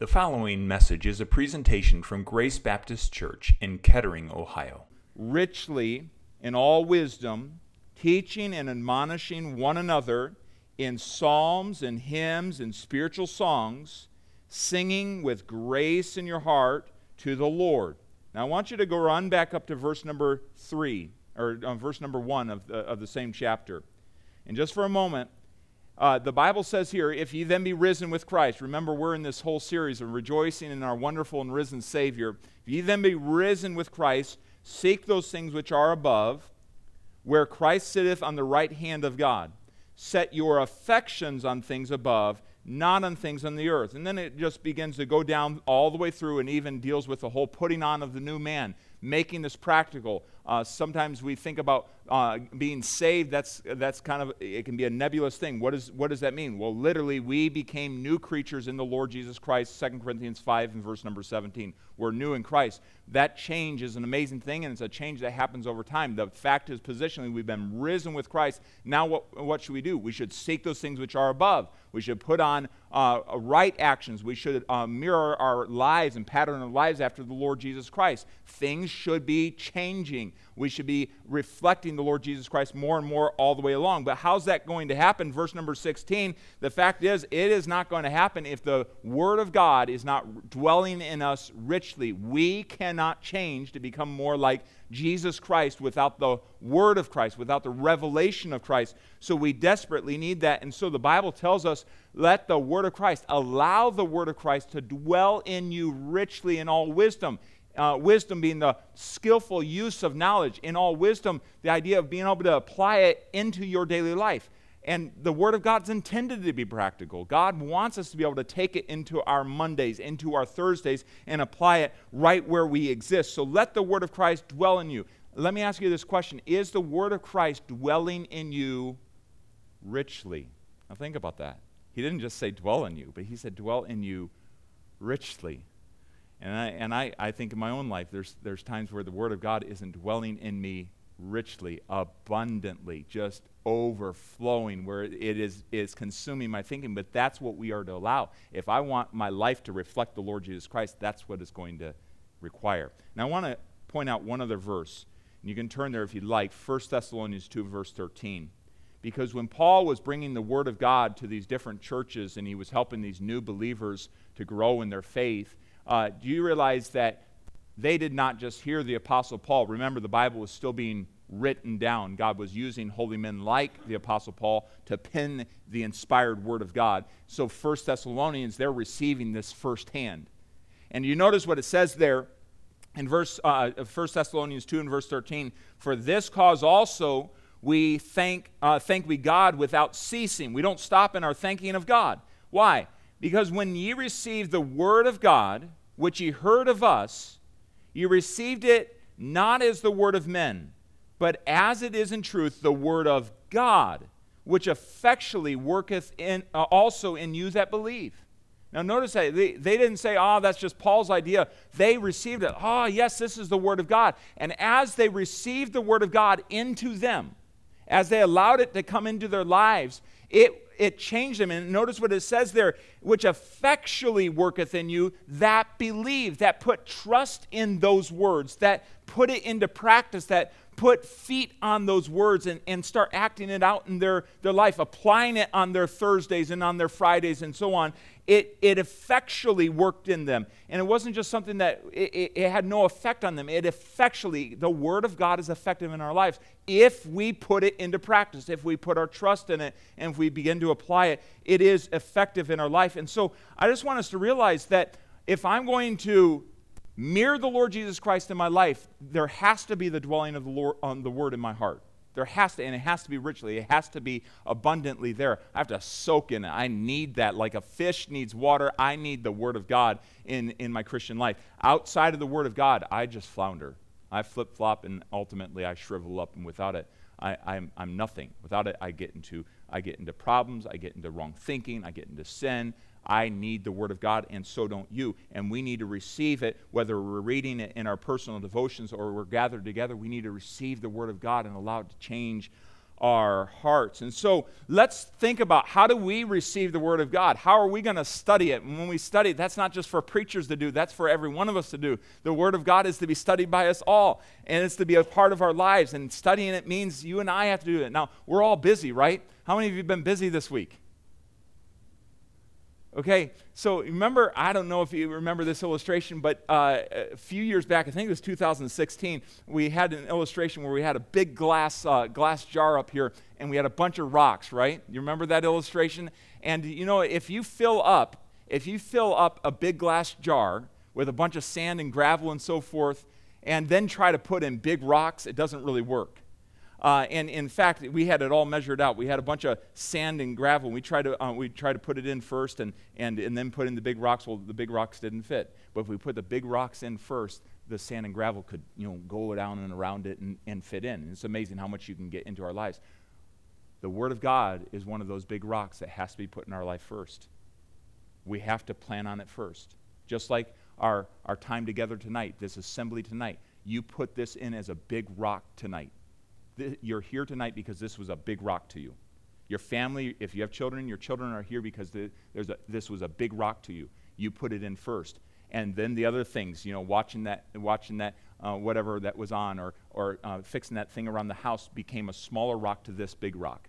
The following message is a presentation from Grace Baptist Church in Kettering, Ohio. richly in all wisdom, teaching and admonishing one another in psalms and hymns and spiritual songs, singing with grace in your heart to the Lord. Now I want you to go run back up to verse number three, or uh, verse number one of the, of the same chapter. And just for a moment, uh, the Bible says here, if ye then be risen with Christ, remember we're in this whole series of rejoicing in our wonderful and risen Savior. If ye then be risen with Christ, seek those things which are above, where Christ sitteth on the right hand of God. Set your affections on things above, not on things on the earth. And then it just begins to go down all the way through and even deals with the whole putting on of the new man, making this practical. Uh, sometimes we think about uh, being saved. That's that's kind of it can be a nebulous thing. What is what does that mean? Well, literally, we became new creatures in the Lord Jesus Christ. 2 Corinthians five and verse number seventeen. We're new in Christ. That change is an amazing thing, and it's a change that happens over time. The fact is, positionally, we've been risen with Christ. Now, what what should we do? We should seek those things which are above. We should put on uh, right actions. We should uh, mirror our lives and pattern our lives after the Lord Jesus Christ. Things should be changing. We should be reflecting the Lord Jesus Christ more and more all the way along. But how's that going to happen? Verse number 16 the fact is, it is not going to happen if the Word of God is not dwelling in us richly. We cannot change to become more like Jesus Christ without the Word of Christ, without the revelation of Christ. So we desperately need that. And so the Bible tells us let the Word of Christ, allow the Word of Christ to dwell in you richly in all wisdom. Uh, wisdom being the skillful use of knowledge. In all wisdom, the idea of being able to apply it into your daily life. And the Word of God's intended to be practical. God wants us to be able to take it into our Mondays, into our Thursdays, and apply it right where we exist. So let the Word of Christ dwell in you. Let me ask you this question Is the Word of Christ dwelling in you richly? Now think about that. He didn't just say dwell in you, but he said dwell in you richly. And I, and I, I think in my own life, there's, there's times where the Word of God isn't dwelling in me richly, abundantly, just overflowing, where it is, is consuming my thinking. But that's what we are to allow. If I want my life to reflect the Lord Jesus Christ, that's what it's going to require. Now, I want to point out one other verse. And you can turn there if you'd like 1 Thessalonians 2, verse 13. Because when Paul was bringing the Word of God to these different churches and he was helping these new believers to grow in their faith, uh, do you realize that they did not just hear the Apostle Paul? Remember, the Bible was still being written down. God was using holy men like the Apostle Paul to pen the inspired Word of God. So, First Thessalonians, they're receiving this firsthand. And you notice what it says there in verse uh, 1 Thessalonians 2 and verse 13. For this cause also we thank, uh, thank we God without ceasing. We don't stop in our thanking of God. Why? Because when ye received the word of God, which ye heard of us, ye received it not as the word of men, but as it is in truth the word of God, which effectually worketh in, uh, also in you that believe. Now, notice that they, they didn't say, oh, that's just Paul's idea. They received it. Oh, yes, this is the Word of God. And as they received the Word of God into them, as they allowed it to come into their lives, it, it changed them. And notice what it says there, which effectually worketh in you that believe, that put trust in those words, that put it into practice, that put feet on those words and, and start acting it out in their, their life, applying it on their Thursdays and on their Fridays and so on. It, it effectually worked in them. And it wasn't just something that it, it, it had no effect on them. It effectually, the Word of God is effective in our lives if we put it into practice, if we put our trust in it, and if we begin to apply it, it is effective in our life. And so I just want us to realize that if I'm going to mirror the Lord Jesus Christ in my life, there has to be the dwelling of the Lord on the Word in my heart. There has to, and it has to be richly. It has to be abundantly there. I have to soak in it. I need that. Like a fish needs water, I need the Word of God in, in my Christian life. Outside of the Word of God, I just flounder. I flip flop, and ultimately I shrivel up. And without it, I, I'm, I'm nothing. Without it, I get into I get into problems. I get into wrong thinking. I get into sin. I need the Word of God, and so don't you. And we need to receive it, whether we're reading it in our personal devotions or we're gathered together. We need to receive the Word of God and allow it to change our hearts. And so let's think about how do we receive the Word of God? How are we going to study it? And when we study it, that's not just for preachers to do, that's for every one of us to do. The Word of God is to be studied by us all, and it's to be a part of our lives. And studying it means you and I have to do it. Now, we're all busy, right? How many of you have been busy this week? Okay, so remember, I don't know if you remember this illustration, but uh, a few years back, I think it was 2016, we had an illustration where we had a big glass, uh, glass jar up here and we had a bunch of rocks, right? You remember that illustration? And you know, if you fill up, if you fill up a big glass jar with a bunch of sand and gravel and so forth, and then try to put in big rocks, it doesn't really work. Uh, and in fact, we had it all measured out. We had a bunch of sand and gravel. We tried to, uh, we tried to put it in first and, and, and then put in the big rocks. Well, the big rocks didn't fit. But if we put the big rocks in first, the sand and gravel could you know, go down and around it and, and fit in. And it's amazing how much you can get into our lives. The Word of God is one of those big rocks that has to be put in our life first. We have to plan on it first. Just like our, our time together tonight, this assembly tonight, you put this in as a big rock tonight th- you're here tonight because this was a big rock to you. Your family, if you have children, your children are here because a, this was a big rock to you. You put it in first. And then the other things, you know, watching that, watching that uh, whatever that was on or, or uh, fixing that thing around the house became a smaller rock to this big rock.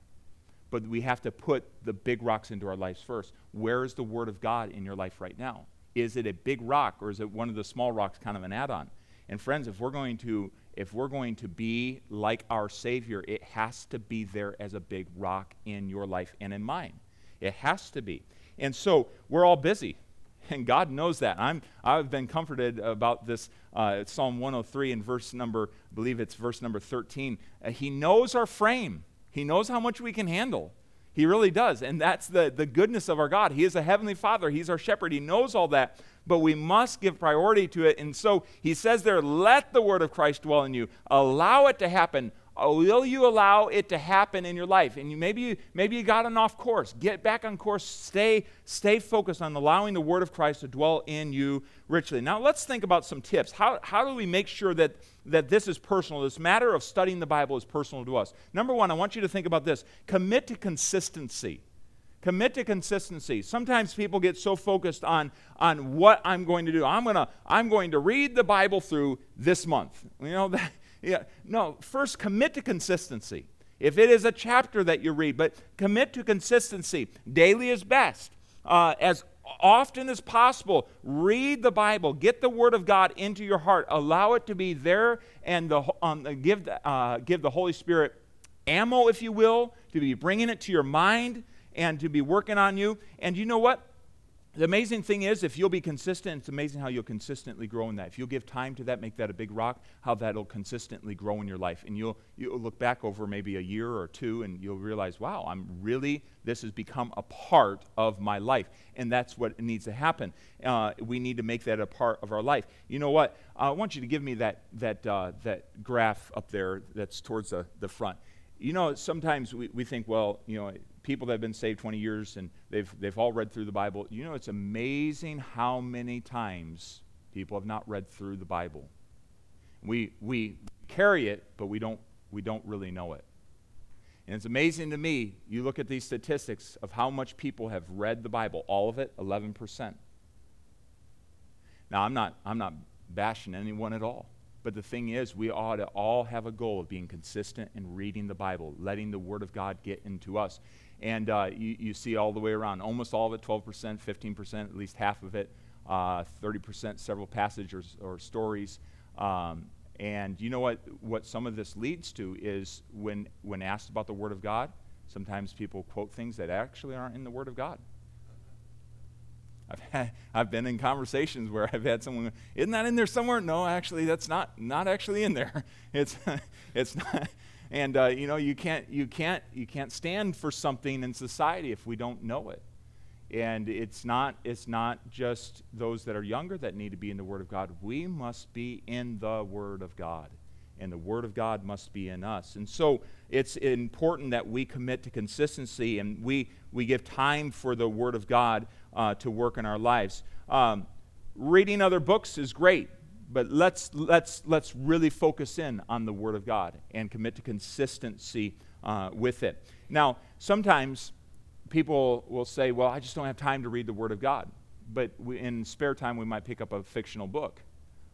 But we have to put the big rocks into our lives first. Where is the Word of God in your life right now? Is it a big rock or is it one of the small rocks, kind of an add on? And friends, if we're going to if we're going to be like our Savior, it has to be there as a big rock in your life and in mine. It has to be. And so we're all busy, and God knows that. I'm, I've been comforted about this uh, Psalm 103 and verse number, I believe it's verse number 13. Uh, he knows our frame, He knows how much we can handle. He really does. And that's the, the goodness of our God. He is a heavenly Father, He's our shepherd. He knows all that but we must give priority to it. And so he says there, let the word of Christ dwell in you. Allow it to happen. Uh, will you allow it to happen in your life? And you, maybe, you, maybe you got an off course. Get back on course. Stay, stay focused on allowing the word of Christ to dwell in you richly. Now let's think about some tips. How, how do we make sure that, that this is personal? This matter of studying the Bible is personal to us. Number one, I want you to think about this. Commit to consistency. Commit to consistency. Sometimes people get so focused on, on what I'm going to do. I'm, gonna, I'm going to read the Bible through this month. You know, that, yeah. No, first commit to consistency. If it is a chapter that you read, but commit to consistency. Daily is best. Uh, as often as possible, read the Bible. Get the Word of God into your heart. Allow it to be there and the, um, give, uh, give the Holy Spirit ammo, if you will, to be bringing it to your mind and to be working on you. And you know what? The amazing thing is, if you'll be consistent, it's amazing how you'll consistently grow in that. If you'll give time to that, make that a big rock, how that'll consistently grow in your life. And you'll, you'll look back over maybe a year or two and you'll realize, wow, I'm really, this has become a part of my life. And that's what needs to happen. Uh, we need to make that a part of our life. You know what? I want you to give me that, that, uh, that graph up there that's towards the, the front. You know, sometimes we, we think, well, you know, people that have been saved 20 years and they've, they've all read through the Bible. You know, it's amazing how many times people have not read through the Bible. We, we carry it, but we don't, we don't really know it. And it's amazing to me, you look at these statistics of how much people have read the Bible, all of it, 11%. Now, I'm not, I'm not bashing anyone at all. But the thing is, we ought to all have a goal of being consistent in reading the Bible, letting the Word of God get into us. And uh, you, you, see all the way around, almost all of it 12%, 15%, at least half of it, uh, 30%, several passages or, or stories. Um, and you know what, what some of this leads to is when, when asked about the Word of God, sometimes people quote things that actually aren't in the Word of God. I've, had, I've been in conversations where I've had someone, isn't that in there somewhere? No, actually, that's not, not actually in there. It's, it's not and uh, you know you can't you can't you can't stand for something in society if we don't know it. And it's not it's not just those that are younger that need to be in the word of god. We must be in the word of god. And the word of god must be in us. And so it's important that we commit to consistency and we we give time for the word of god uh, to work in our lives. Um, reading other books is great but let's, let's, let's really focus in on the Word of God and commit to consistency uh, with it. Now, sometimes people will say, Well, I just don't have time to read the Word of God. But we, in spare time, we might pick up a fictional book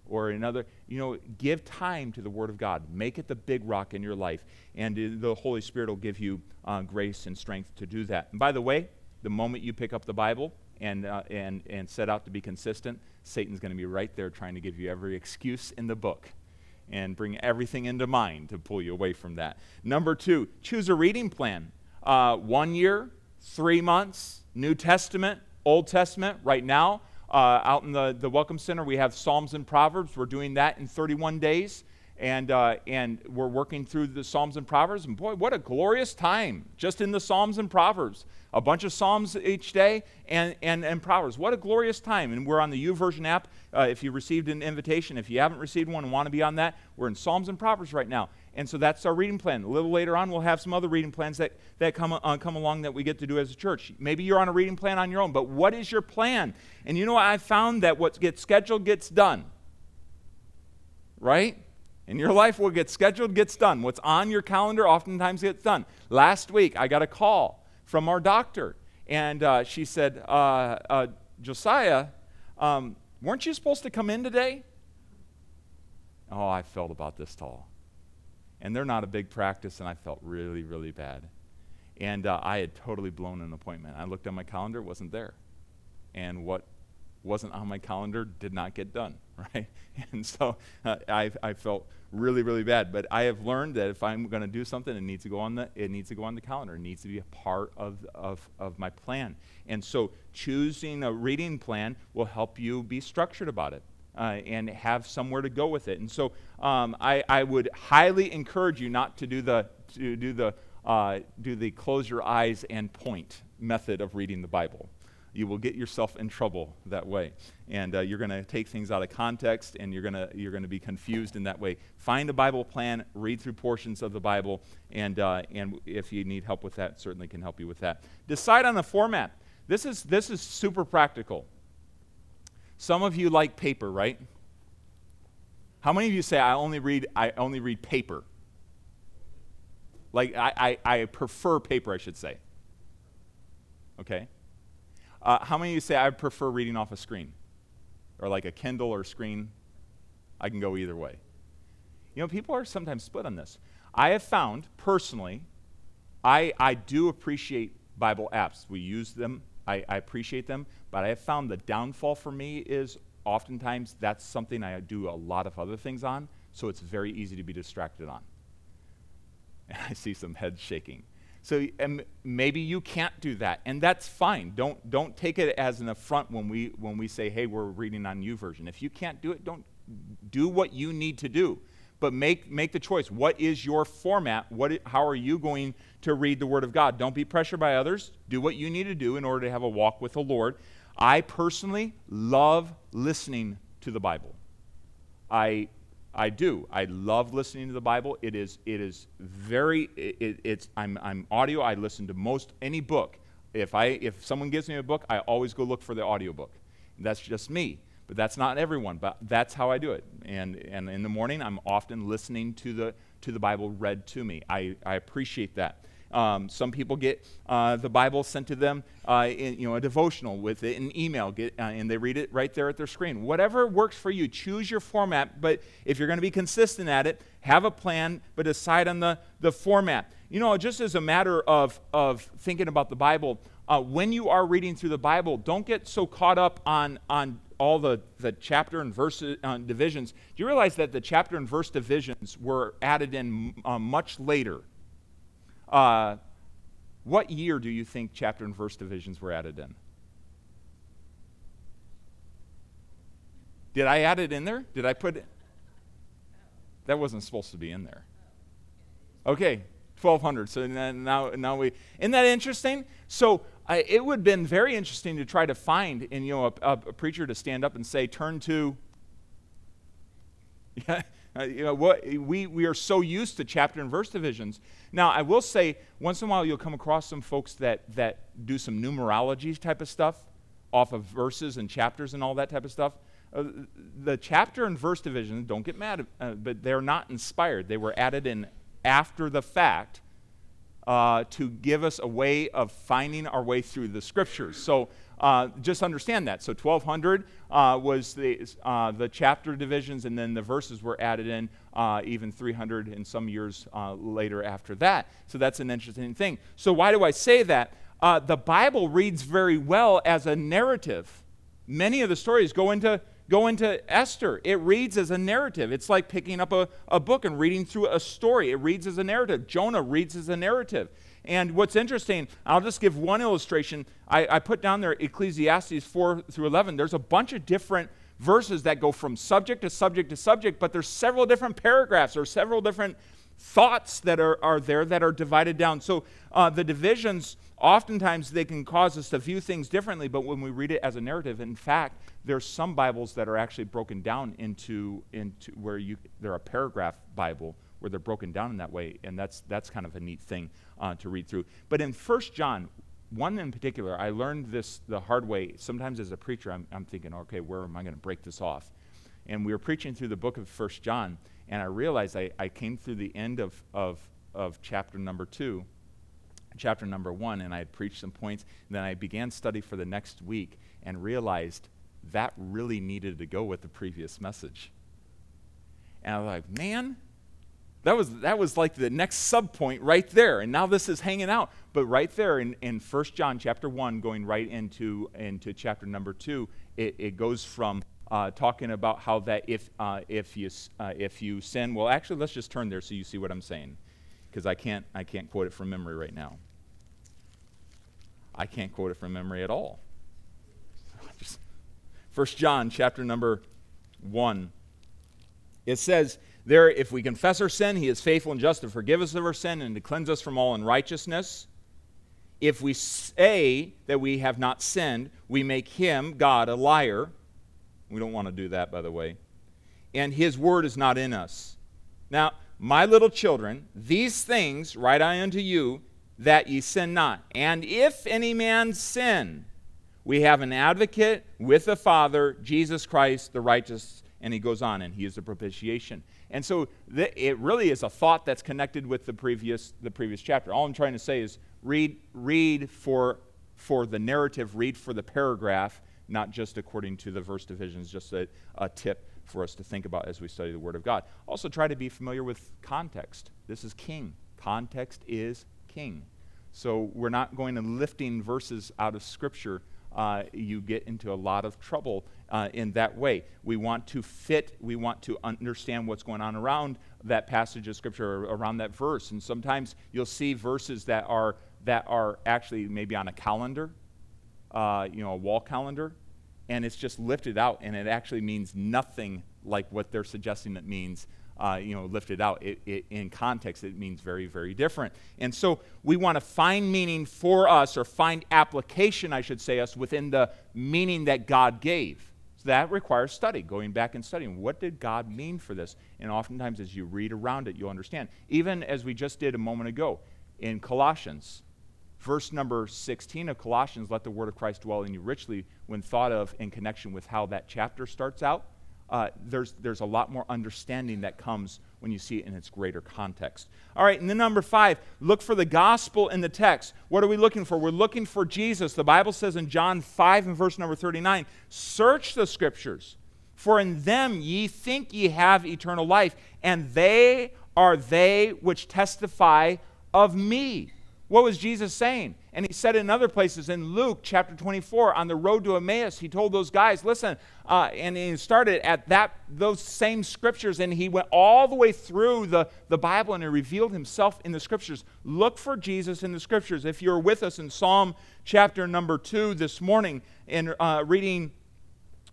or another. You know, give time to the Word of God. Make it the big rock in your life. And the Holy Spirit will give you uh, grace and strength to do that. And by the way, the moment you pick up the Bible and, uh, and, and set out to be consistent, Satan's going to be right there trying to give you every excuse in the book and bring everything into mind to pull you away from that. Number two, choose a reading plan. Uh, one year, three months, New Testament, Old Testament. Right now, uh, out in the, the Welcome Center, we have Psalms and Proverbs. We're doing that in 31 days. And, uh, and we're working through the Psalms and Proverbs. And boy, what a glorious time just in the Psalms and Proverbs a bunch of Psalms each day and, and, and Proverbs. What a glorious time. And we're on the YouVersion app. Uh, if you received an invitation, if you haven't received one and want to be on that, we're in Psalms and Proverbs right now. And so that's our reading plan. A little later on, we'll have some other reading plans that, that come, uh, come along that we get to do as a church. Maybe you're on a reading plan on your own, but what is your plan? And you know what? I found that what gets scheduled gets done. Right? In your life, what gets scheduled gets done. What's on your calendar oftentimes gets done. Last week, I got a call from our doctor. And uh, she said, uh, uh, Josiah, um, weren't you supposed to come in today? Oh, I felt about this tall. And they're not a big practice, and I felt really, really bad. And uh, I had totally blown an appointment. I looked at my calendar, it wasn't there. And what wasn't on my calendar did not get done, right? And so uh, I, I felt really, really bad. But I have learned that if I'm going to do something, it needs to go on the it needs to go on the calendar. It needs to be a part of, of, of my plan. And so choosing a reading plan will help you be structured about it. Uh, and have somewhere to go with it. And so um, I, I would highly encourage you not to do the to do the uh, do the close your eyes and point method of reading the Bible you will get yourself in trouble that way. And uh, you're going to take things out of context and you're going to you're to be confused in that way. Find a Bible plan, read through portions of the Bible, and, uh, and if you need help with that, certainly can help you with that. Decide on the format. This is, this is super practical. Some of you like paper, right? How many of you say, I only read, I only read paper? Like, I, I, I prefer paper, I should say. Okay? Uh, how many of you say I prefer reading off a screen? Or like a Kindle or screen? I can go either way. You know, people are sometimes split on this. I have found personally, I, I do appreciate Bible apps. We use them, I, I appreciate them, but I have found the downfall for me is oftentimes that's something I do a lot of other things on, so it's very easy to be distracted on. And I see some heads shaking. So maybe you can't do that, and that's fine. Don't, don't take it as an affront when we, when we say, hey, we're reading on YouVersion. If you can't do it, don't do what you need to do. But make, make the choice. What is your format? What, how are you going to read the Word of God? Don't be pressured by others. Do what you need to do in order to have a walk with the Lord. I personally love listening to the Bible. I I do. I love listening to the Bible. It is, it is very, it, it's, I'm, I'm audio. I listen to most any book. If, I, if someone gives me a book, I always go look for the audiobook. That's just me. But that's not everyone, but that's how I do it. And, and in the morning, I'm often listening to the, to the Bible read to me. I, I appreciate that. Um, some people get uh, the Bible sent to them uh, in you know, a devotional with it, an email, get, uh, and they read it right there at their screen. Whatever works for you, choose your format. But if you're going to be consistent at it, have a plan, but decide on the, the format. You know, just as a matter of, of thinking about the Bible, uh, when you are reading through the Bible, don't get so caught up on, on all the, the chapter and verse uh, divisions. Do you realize that the chapter and verse divisions were added in uh, much later? Uh, what year do you think chapter and verse divisions were added in? Did I add it in there? Did I put it? That wasn't supposed to be in there. Okay, 1200. So now, now we. Isn't that interesting? So uh, it would have been very interesting to try to find, and you know, a, a, a preacher to stand up and say, "Turn to." Yeah, uh, you know, what, we, we are so used to chapter and verse divisions. Now, I will say, once in a while, you'll come across some folks that, that do some numerology type of stuff off of verses and chapters and all that type of stuff. Uh, the chapter and verse divisions, don't get mad, uh, but they're not inspired. They were added in after the fact uh, to give us a way of finding our way through the scriptures. So uh, just understand that. So 1200 uh, was the, uh, the chapter divisions, and then the verses were added in uh, even 300 and some years uh, later after that. So that's an interesting thing. So, why do I say that? the Bible reads very well as a narrative. Many of the stories go into go into Esther. It reads as a narrative. It's like picking up a, a book and reading through a story. It reads as a narrative. Jonah reads as a narrative. And what's interesting, I'll just give one illustration. I, I put down there Ecclesiastes 4 through 11. There's a bunch of different verses that go from subject to subject to subject, but there's several different paragraphs or several different thoughts that are, are there that are divided down. So uh, the divisions, oftentimes, they can cause us to view things differently, but when we read it as a narrative, in fact, there's some Bibles that are actually broken down into, into where you, they're a paragraph Bible where they're broken down in that way, and that's, that's kind of a neat thing uh, to read through. But in 1 John, one in particular, I learned this the hard way. Sometimes as a preacher, I'm, I'm thinking, okay, where am I going to break this off? And we were preaching through the book of 1 John, and I realized I, I came through the end of, of, of chapter number two, chapter number one, and I had preached some points. And then I began study for the next week and realized that really needed to go with the previous message. And I was like, man, that was, that was like the next sub point right there. And now this is hanging out. But right there in, in 1 John chapter 1, going right into, into chapter number 2, it, it goes from uh, talking about how that if, uh, if, you, uh, if you sin, well, actually, let's just turn there so you see what I'm saying. Because I can't, I can't quote it from memory right now. I can't quote it from memory at all. 1 John chapter number 1. It says, there, if we confess our sin, he is faithful and just to forgive us of our sin and to cleanse us from all unrighteousness. If we say that we have not sinned, we make him, God, a liar. We don't want to do that, by the way. And his word is not in us. Now, my little children, these things write I unto you, that ye sin not. And if any man sin, we have an advocate with the Father, Jesus Christ, the righteous. And he goes on, and he is the propitiation. And so th- it really is a thought that's connected with the previous, the previous chapter. All I'm trying to say is read, read for, for the narrative, read for the paragraph, not just according to the verse divisions, just a, a tip for us to think about as we study the Word of God. Also, try to be familiar with context. This is king. Context is king. So we're not going to lifting verses out of Scripture uh, you get into a lot of trouble uh, in that way. We want to fit, we want to understand what's going on around that passage of Scripture, around that verse. And sometimes you'll see verses that are, that are actually maybe on a calendar, uh, you know, a wall calendar, and it's just lifted out, and it actually means nothing like what they're suggesting it means uh, you know, lifted out. It, it, in context, it means very, very different. And so we want to find meaning for us, or find application, I should say, us within the meaning that God gave. So that requires study, going back and studying. What did God mean for this? And oftentimes, as you read around it, you'll understand. Even as we just did a moment ago in Colossians, verse number 16 of Colossians, let the word of Christ dwell in you richly, when thought of in connection with how that chapter starts out uh, there's, there's a lot more understanding that comes when you see it in its greater context. All right, and then number five, look for the gospel in the text. What are we looking for? We're looking for Jesus. The Bible says in John 5 and verse number 39 Search the scriptures, for in them ye think ye have eternal life, and they are they which testify of me. What was Jesus saying? And he said in other places in Luke chapter 24 on the road to Emmaus, he told those guys, listen, uh, and he started at that those same scriptures and he went all the way through the, the Bible and he revealed himself in the scriptures. Look for Jesus in the scriptures. If you're with us in Psalm chapter number 2 this morning and uh, reading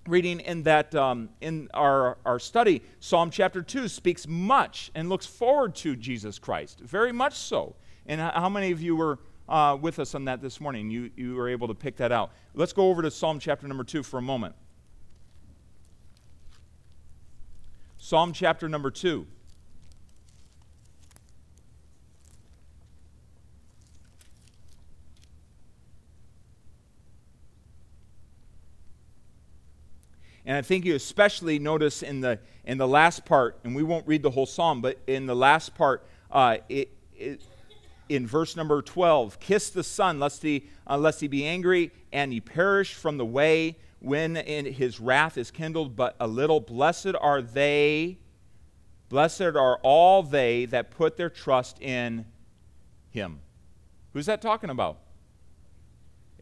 reading in that um, in our, our study psalm chapter 2 speaks much and looks forward to jesus christ very much so and how many of you were uh, with us on that this morning. You, you were able to pick that out. Let's go over to Psalm chapter number two for a moment. Psalm chapter number two. And I think you especially notice in the, in the last part, and we won't read the whole psalm, but in the last part, uh, it, it, in verse number 12 Kiss the Son, lest he, uh, lest he be angry and he perish from the way when in his wrath is kindled but a little. Blessed are they, blessed are all they that put their trust in him. Who's that talking about?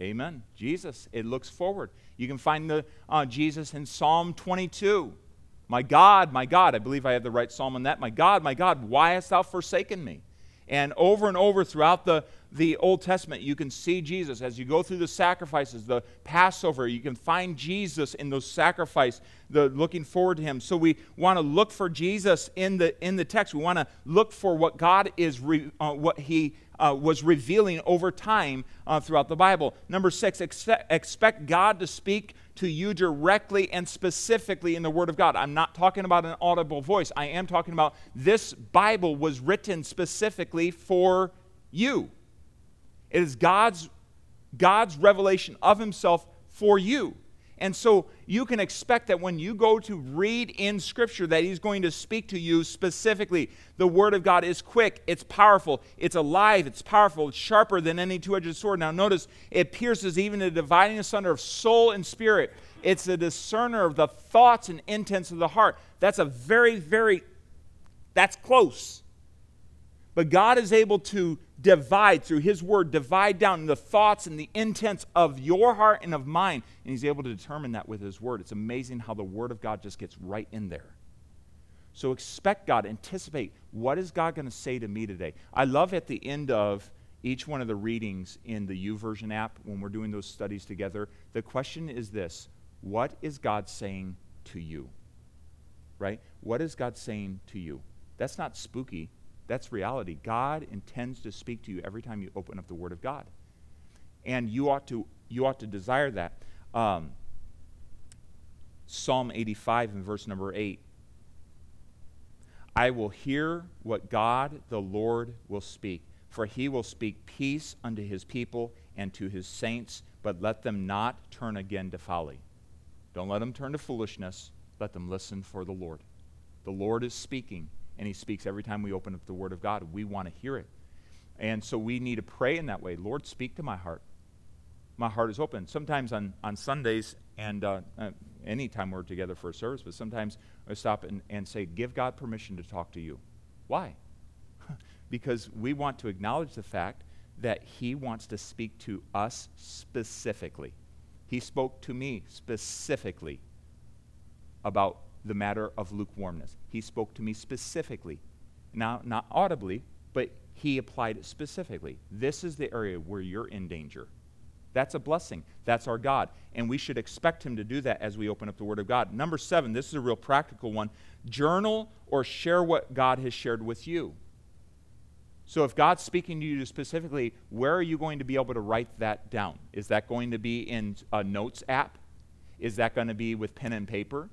Amen. Jesus. It looks forward. You can find the uh, Jesus in Psalm 22. My God, my God, I believe I have the right psalm on that. My God, my God, why hast thou forsaken me? And over and over throughout the, the Old Testament, you can see Jesus. As you go through the sacrifices, the Passover, you can find Jesus in those sacrifices, the looking forward to him. So we want to look for Jesus in the, in the text. We want to look for what God is, re, uh, what he uh, was revealing over time uh, throughout the Bible. Number six, ex- expect God to speak to you directly and specifically in the Word of God. I'm not talking about an audible voice. I am talking about this Bible was written specifically for you. It is God's, God's revelation of Himself for you. And so you can expect that when you go to read in Scripture, that He's going to speak to you specifically. The Word of God is quick, it's powerful, it's alive, it's powerful, it's sharper than any two edged sword. Now, notice it pierces even the dividing asunder of soul and spirit. It's a discerner of the thoughts and intents of the heart. That's a very, very, that's close. But God is able to divide through His Word, divide down the thoughts and the intents of your heart and of mine. And He's able to determine that with His Word. It's amazing how the Word of God just gets right in there. So expect God, anticipate what is God going to say to me today. I love at the end of each one of the readings in the YouVersion app when we're doing those studies together. The question is this What is God saying to you? Right? What is God saying to you? That's not spooky. That's reality. God intends to speak to you every time you open up the Word of God. And you ought to, you ought to desire that. Um, Psalm 85 and verse number 8. I will hear what God the Lord will speak, for he will speak peace unto his people and to his saints, but let them not turn again to folly. Don't let them turn to foolishness. Let them listen for the Lord. The Lord is speaking and he speaks every time we open up the Word of God. We want to hear it. And so we need to pray in that way Lord, speak to my heart. My heart is open. Sometimes on, on Sundays and uh, uh, anytime we're together for a service, but sometimes I stop and, and say, Give God permission to talk to you. Why? because we want to acknowledge the fact that He wants to speak to us specifically. He spoke to me specifically about the matter of lukewarmness. He spoke to me specifically, now not audibly, but he applied it specifically. This is the area where you're in danger. That's a blessing. That's our God. And we should expect him to do that as we open up the Word of God. Number seven, this is a real practical one journal or share what God has shared with you. So if God's speaking to you specifically, where are you going to be able to write that down? Is that going to be in a notes app? Is that going to be with pen and paper?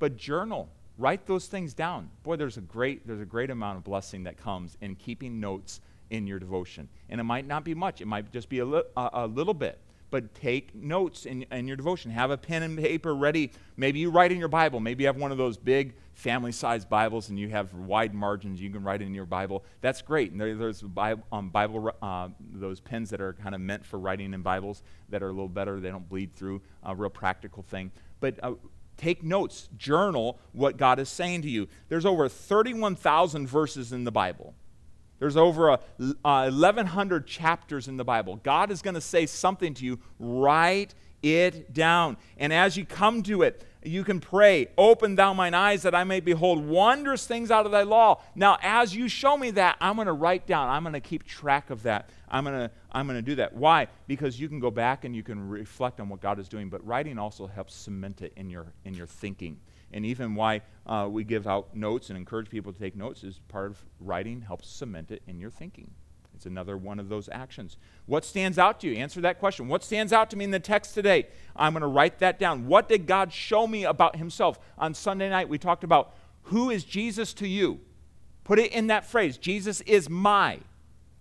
But journal. Write those things down. Boy there's a great there's a great amount of blessing that comes in keeping notes in your devotion. And it might not be much. It might just be a, li- a, a little bit. But take notes in, in your devotion. Have a pen and paper ready. Maybe you write in your bible. Maybe you have one of those big family sized bibles and you have wide margins you can write in your bible. That's great. And there, there's bible, um, bible uh, those pens that are kind of meant for writing in bibles that are a little better. They don't bleed through a real practical thing. But uh, Take notes, journal what God is saying to you. There's over 31,000 verses in the Bible. There's over a, uh, 1,100 chapters in the Bible. God is going to say something to you. Write it down. And as you come to it, you can pray, Open thou mine eyes that I may behold wondrous things out of thy law. Now, as you show me that, I'm going to write down, I'm going to keep track of that. I'm going to I'm going to do that. Why? Because you can go back and you can reflect on what God is doing, but writing also helps cement it in your in your thinking. And even why uh, we give out notes and encourage people to take notes is part of writing helps cement it in your thinking. It's another one of those actions. What stands out to you? Answer that question. What stands out to me in the text today? I'm going to write that down. What did God show me about himself? On Sunday night, we talked about who is Jesus to you? Put it in that phrase Jesus is my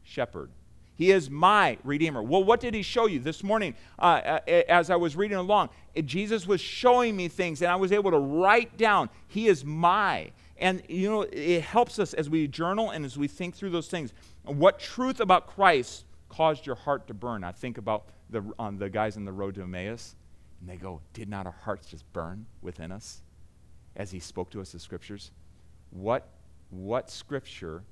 shepherd. He is my Redeemer. Well, what did he show you this morning uh, uh as I was reading along? Jesus was showing me things, and I was able to write down, He is my. And, you know, it helps us as we journal and as we think through those things What truth about Christ caused your heart to burn? I think about the, um, the guys on the road to Emmaus, and they go, Did not our hearts just burn within us as he spoke to us the scriptures? What, what scripture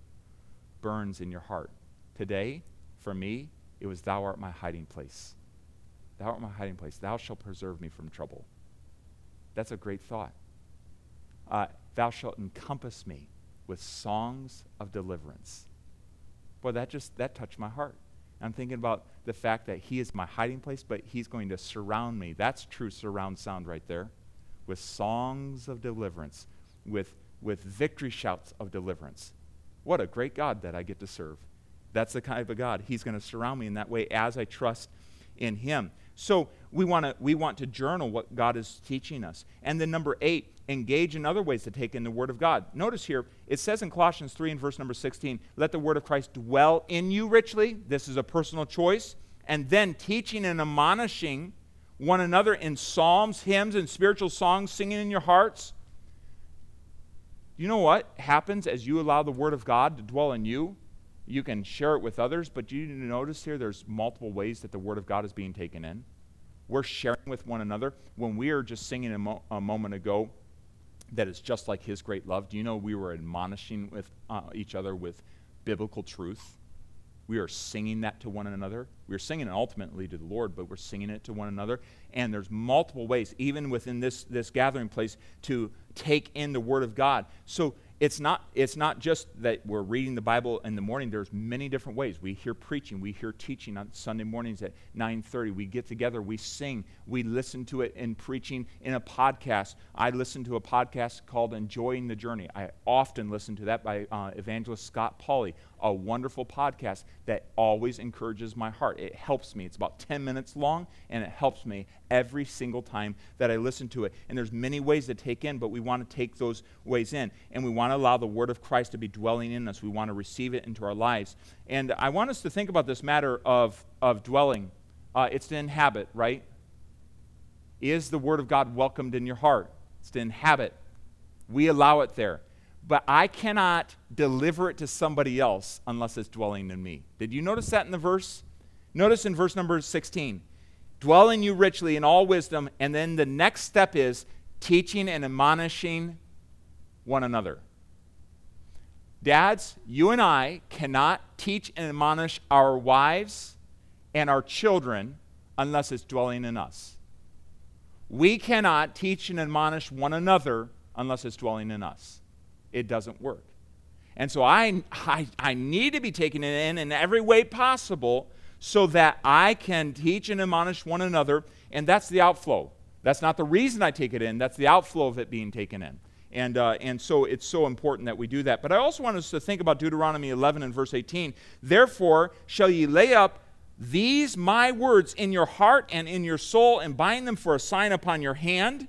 burns in your heart? Today, for me, it was, Thou art my hiding place. Thou art my hiding place. Thou shalt preserve me from trouble. That's a great thought. Uh, thou shalt encompass me with songs of deliverance. Boy, that just that touched my heart. I'm thinking about the fact that he is my hiding place, but he's going to surround me. That's true surround sound right there. With songs of deliverance, with, with victory shouts of deliverance. What a great God that I get to serve. That's the kind of God. He's going to surround me in that way as I trust in him. So we, wanna, we want to journal what God is teaching us. And then number eight, engage in other ways to take in the Word of God. Notice here, it says in Colossians 3 and verse number 16, let the Word of Christ dwell in you richly. This is a personal choice. And then teaching and admonishing one another in psalms, hymns, and spiritual songs, singing in your hearts. You know what happens as you allow the Word of God to dwell in you? You can share it with others, but you notice here there's multiple ways that the Word of God is being taken in. We're sharing with one another. When we are just singing a, mo- a moment ago that it's just like His great love, do you know we were admonishing with uh, each other with biblical truth? We are singing that to one another. We're singing it ultimately to the Lord, but we're singing it to one another. And there's multiple ways, even within this, this gathering place, to take in the Word of God. So it's not, it's not just that we're reading the Bible in the morning. There's many different ways. We hear preaching. We hear teaching on Sunday mornings at 9.30. We get together. We sing. We listen to it in preaching in a podcast. I listen to a podcast called Enjoying the Journey. I often listen to that by uh, evangelist Scott Pauley, a wonderful podcast that always encourages my heart. It helps me. It's about 10 minutes long, and it helps me every single time that I listen to it. And there's many ways to take in, but we want to take those ways in. And we want to allow the word of Christ to be dwelling in us. We want to receive it into our lives. And I want us to think about this matter of, of dwelling. Uh, it's to inhabit, right? Is the word of God welcomed in your heart? It's to inhabit. We allow it there. But I cannot deliver it to somebody else unless it's dwelling in me. Did you notice that in the verse? Notice in verse number 16 dwell in you richly in all wisdom. And then the next step is teaching and admonishing one another. Dads, you and I cannot teach and admonish our wives and our children unless it's dwelling in us. We cannot teach and admonish one another unless it's dwelling in us. It doesn't work. And so I, I, I need to be taking it in in every way possible so that I can teach and admonish one another. And that's the outflow. That's not the reason I take it in, that's the outflow of it being taken in. And, uh, and so it's so important that we do that. But I also want us to think about Deuteronomy 11 and verse 18. Therefore, shall ye lay up these my words in your heart and in your soul, and bind them for a sign upon your hand,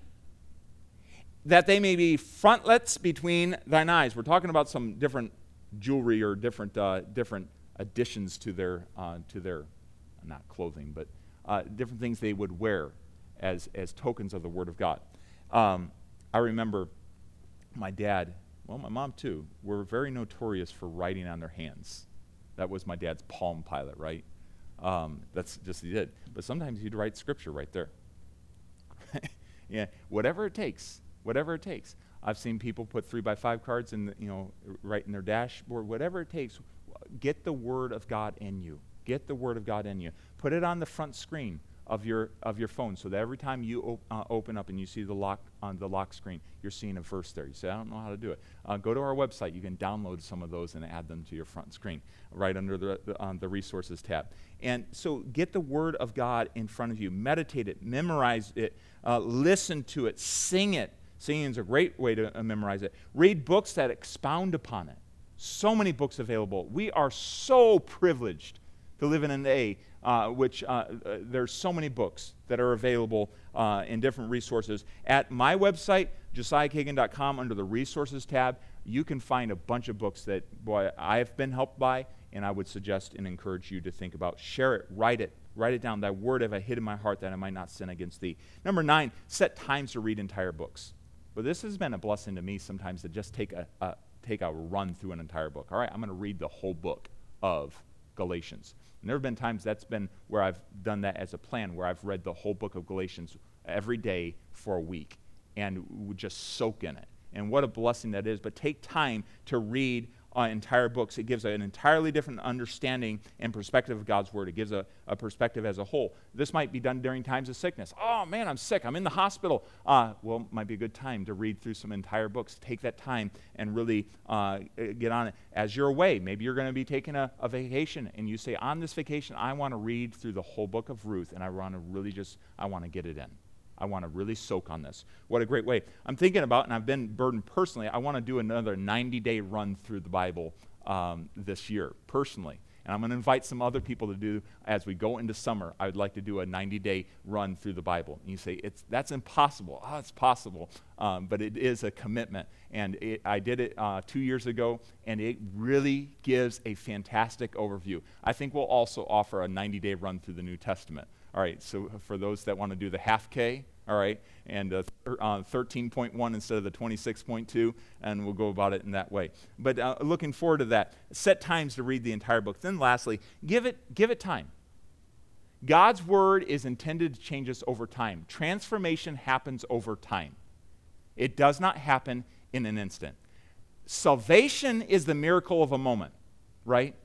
that they may be frontlets between thine eyes. We're talking about some different jewelry or different, uh, different additions to their, uh, to their not clothing, but uh, different things they would wear as, as tokens of the Word of God. Um, I remember my dad, well, my mom too, were very notorious for writing on their hands. That was my dad's palm pilot, right? Um, that's just he did. But sometimes he'd write scripture right there. yeah, whatever it takes, whatever it takes. I've seen people put three by five cards in, the, you know, right in their dashboard. Whatever it takes, get the Word of God in you. Get the Word of God in you. Put it on the front screen of your of your phone, so that every time you op- uh, open up and you see the lock on the lock screen, you're seeing a verse there. You say, "I don't know how to do it." Uh, go to our website. You can download some of those and add them to your front screen, right under the the, um, the resources tab. And so, get the Word of God in front of you. Meditate it, memorize it, uh, listen to it, sing it. Singing is a great way to uh, memorize it. Read books that expound upon it. So many books available. We are so privileged to live in an A, uh, which uh, uh, there's so many books that are available uh, in different resources. At my website, josiahkagan.com, under the resources tab, you can find a bunch of books that, boy, I've been helped by, and I would suggest and encourage you to think about. Share it, write it, write it down. Thy word have I hid in my heart that I might not sin against thee. Number nine, set times to read entire books. But this has been a blessing to me sometimes to just take a, a take a run through an entire book. All right, I'm going to read the whole book of Galatians. And there have been times that's been where I've done that as a plan, where I've read the whole book of Galatians every day for a week and would just soak in it. And what a blessing that is. But take time to read uh, entire books. It gives an entirely different understanding and perspective of God's Word. It gives a, a, perspective as a whole. This might be done during times of sickness. Oh, man, I'm sick. I'm in the hospital. Uh, well, might be a good time to read through some entire books. Take that time and really uh, get on it. As you're away, maybe you're going to be taking a, a vacation, and you say, on this vacation, I want to read through the whole book of Ruth, and I want to really just, I want to get it in. I want to really soak on this. What a great way. I'm thinking about, and I've been burdened personally, I want to do another 90 day run through the Bible um, this year, personally. And I'm going to invite some other people to do as we go into summer. I would like to do a 90 day run through the Bible. And you say, it's, that's impossible. Oh, it's possible. Um, but it is a commitment. And it, I did it uh, two years ago, and it really gives a fantastic overview. I think we'll also offer a 90 day run through the New Testament. All right, so for those that want to do the half K, all right, and uh, uh, 13.1 instead of the 26.2, and we'll go about it in that way. But uh, looking forward to that. Set times to read the entire book. Then, lastly, give it, give it time. God's word is intended to change us over time. Transformation happens over time, it does not happen in an instant. Salvation is the miracle of a moment, right?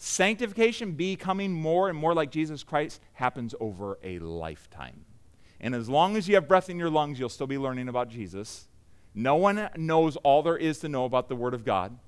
Sanctification, becoming more and more like Jesus Christ, happens over a lifetime. And as long as you have breath in your lungs, you'll still be learning about Jesus. No one knows all there is to know about the Word of God.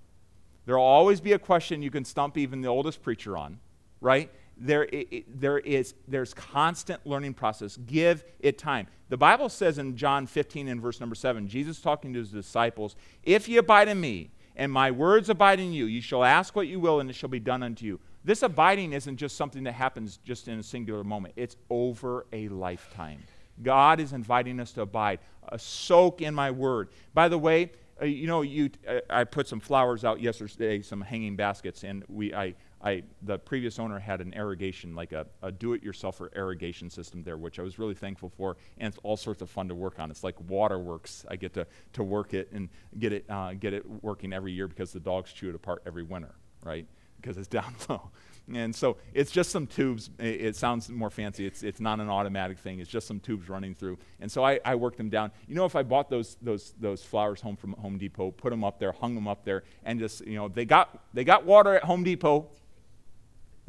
There will always be a question you can stump even the oldest preacher on, right? There, it, there is there's constant learning process. Give it time. The Bible says in John 15 and verse number 7, Jesus talking to his disciples, If ye abide in me, and my words abide in you. You shall ask what you will, and it shall be done unto you. This abiding isn't just something that happens just in a singular moment, it's over a lifetime. God is inviting us to abide. Uh, soak in my word. By the way, uh, you know, you, uh, I put some flowers out yesterday, some hanging baskets, and we, I, I, the previous owner had an irrigation, like a, a do-it-yourself irrigation system there, which I was really thankful for, and it's all sorts of fun to work on. It's like waterworks. I get to, to work it and get it, uh, get it working every year because the dogs chew it apart every winter, right? Because it's down low. And so it's just some tubes. It, it, sounds more fancy. It's, it's not an automatic thing. It's just some tubes running through. And so I, I worked them down. You know, if I bought those, those, those flowers home from Home Depot, put them up there, hung them up there, and just, you know, they got, they got water at Home Depot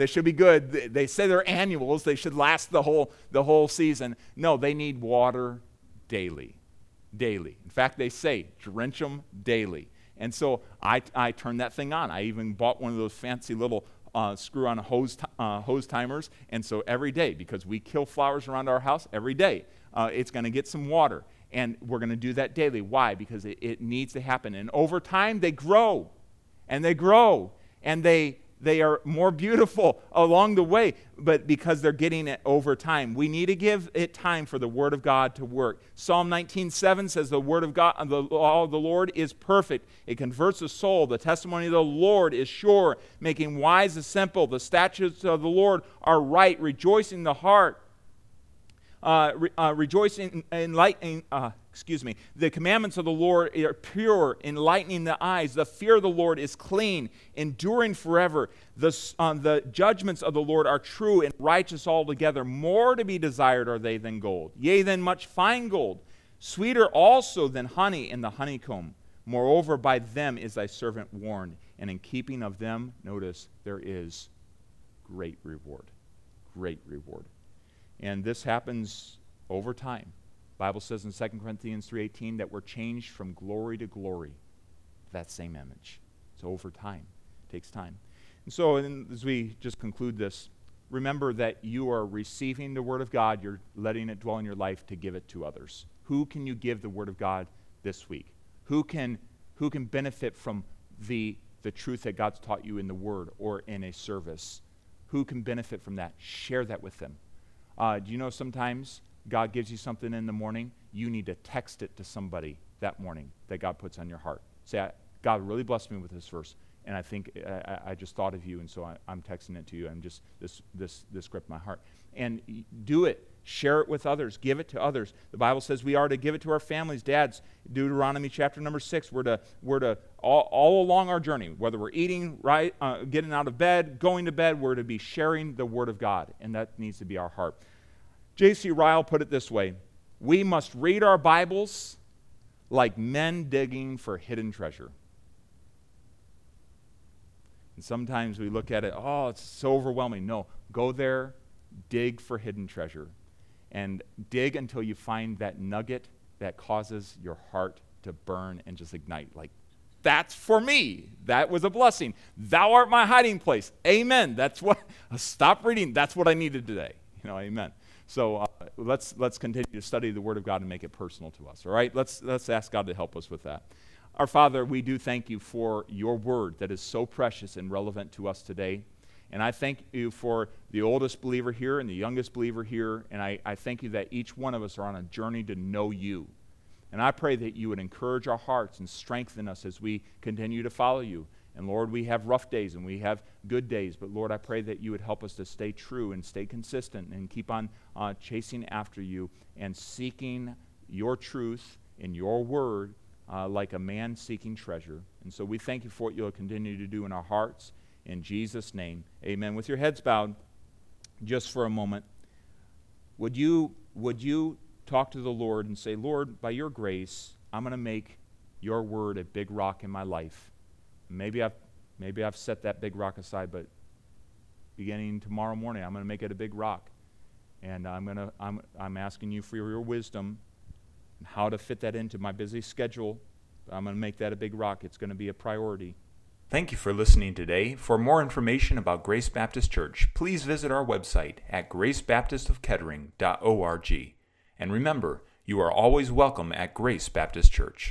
they should be good. They say they're annuals. They should last the whole, the whole season. No, they need water daily. Daily. In fact, they say drench them daily. And so I, I turned that thing on. I even bought one of those fancy little uh, screw on hose, t- uh, hose timers. And so every day, because we kill flowers around our house every day, uh, it's going to get some water. And we're going to do that daily. Why? Because it, it needs to happen. And over time, they grow and they grow and they they are more beautiful along the way, but because they're getting it over time. We need to give it time for the Word of God to work. Psalm 19:7 says, The Word of God, the law of the Lord is perfect. It converts the soul. The testimony of the Lord is sure, making wise the simple. The statutes of the Lord are right, rejoicing the heart. Uh, re, uh, rejoicing in light, uh, excuse me, the commandments of the Lord are pure, enlightening the eyes. The fear of the Lord is clean, enduring forever. The, um, the judgments of the Lord are true and righteous altogether. More to be desired are they than gold, yea, than much fine gold, sweeter also than honey in the honeycomb. Moreover, by them is thy servant warned, and in keeping of them, notice, there is great reward. Great reward. And this happens over time. Bible says in 2 Corinthians 3:18 that we're changed from glory to glory. That same image. It's over time. It takes time. And so as we just conclude this, remember that you are receiving the word of God, you're letting it dwell in your life to give it to others. Who can you give the word of God this week? Who can who can benefit from the the truth that God's taught you in the word or in a service? Who can benefit from that? Share that with them. Uh, do you know sometimes God gives you something in the morning, you need to text it to somebody that morning that God puts on your heart. Say, God really blessed me with this verse, and I think I, I just thought of you, and so I, am texting it to you. I'm just this this this gripped my heart. And do it Share it with others. Give it to others. The Bible says we are to give it to our families. Dads, Deuteronomy chapter number six, we're to, we're to all, all along our journey, whether we're eating, right, uh, getting out of bed, going to bed, we're to be sharing the Word of God. And that needs to be our heart. J.C. Ryle put it this way We must read our Bibles like men digging for hidden treasure. And sometimes we look at it, oh, it's so overwhelming. No, go there, dig for hidden treasure, and dig until you find that nugget that causes your heart to burn and just ignite. Like, that's for me. That was a blessing. Thou art my hiding place. Amen. That's what, stop reading. That's what I needed today. You know, amen. So uh, let's, let's continue to study the Word of God and make it personal to us. All right? Let's, let's ask God to help us with that. Our Father, we do thank you for your word that is so precious and relevant to us today. And I thank you for the oldest believer here and the youngest believer here. And I, I thank you that each one of us are on a journey to know you. And I pray that you would encourage our hearts and strengthen us as we continue to follow you. And Lord, we have rough days and we have good days, but Lord, I pray that you would help us to stay true and stay consistent and keep on uh, chasing after you and seeking your truth in your word uh, like a man seeking treasure. And so we thank you for what you'll continue to do in our hearts. In Jesus' name, amen. With your heads bowed, just for a moment, would you, would you talk to the Lord and say, Lord, by your grace, I'm going to make your word a big rock in my life. Maybe I've, maybe I've set that big rock aside, but beginning tomorrow morning, I'm going to make it a big rock. And I'm, gonna, I'm, I'm asking you for your wisdom and how to fit that into my busy schedule. I'm going to make that a big rock. It's going to be a priority. Thank you for listening today. For more information about Grace Baptist Church, please visit our website at gracebaptistofkettering.org. And remember, you are always welcome at Grace Baptist Church.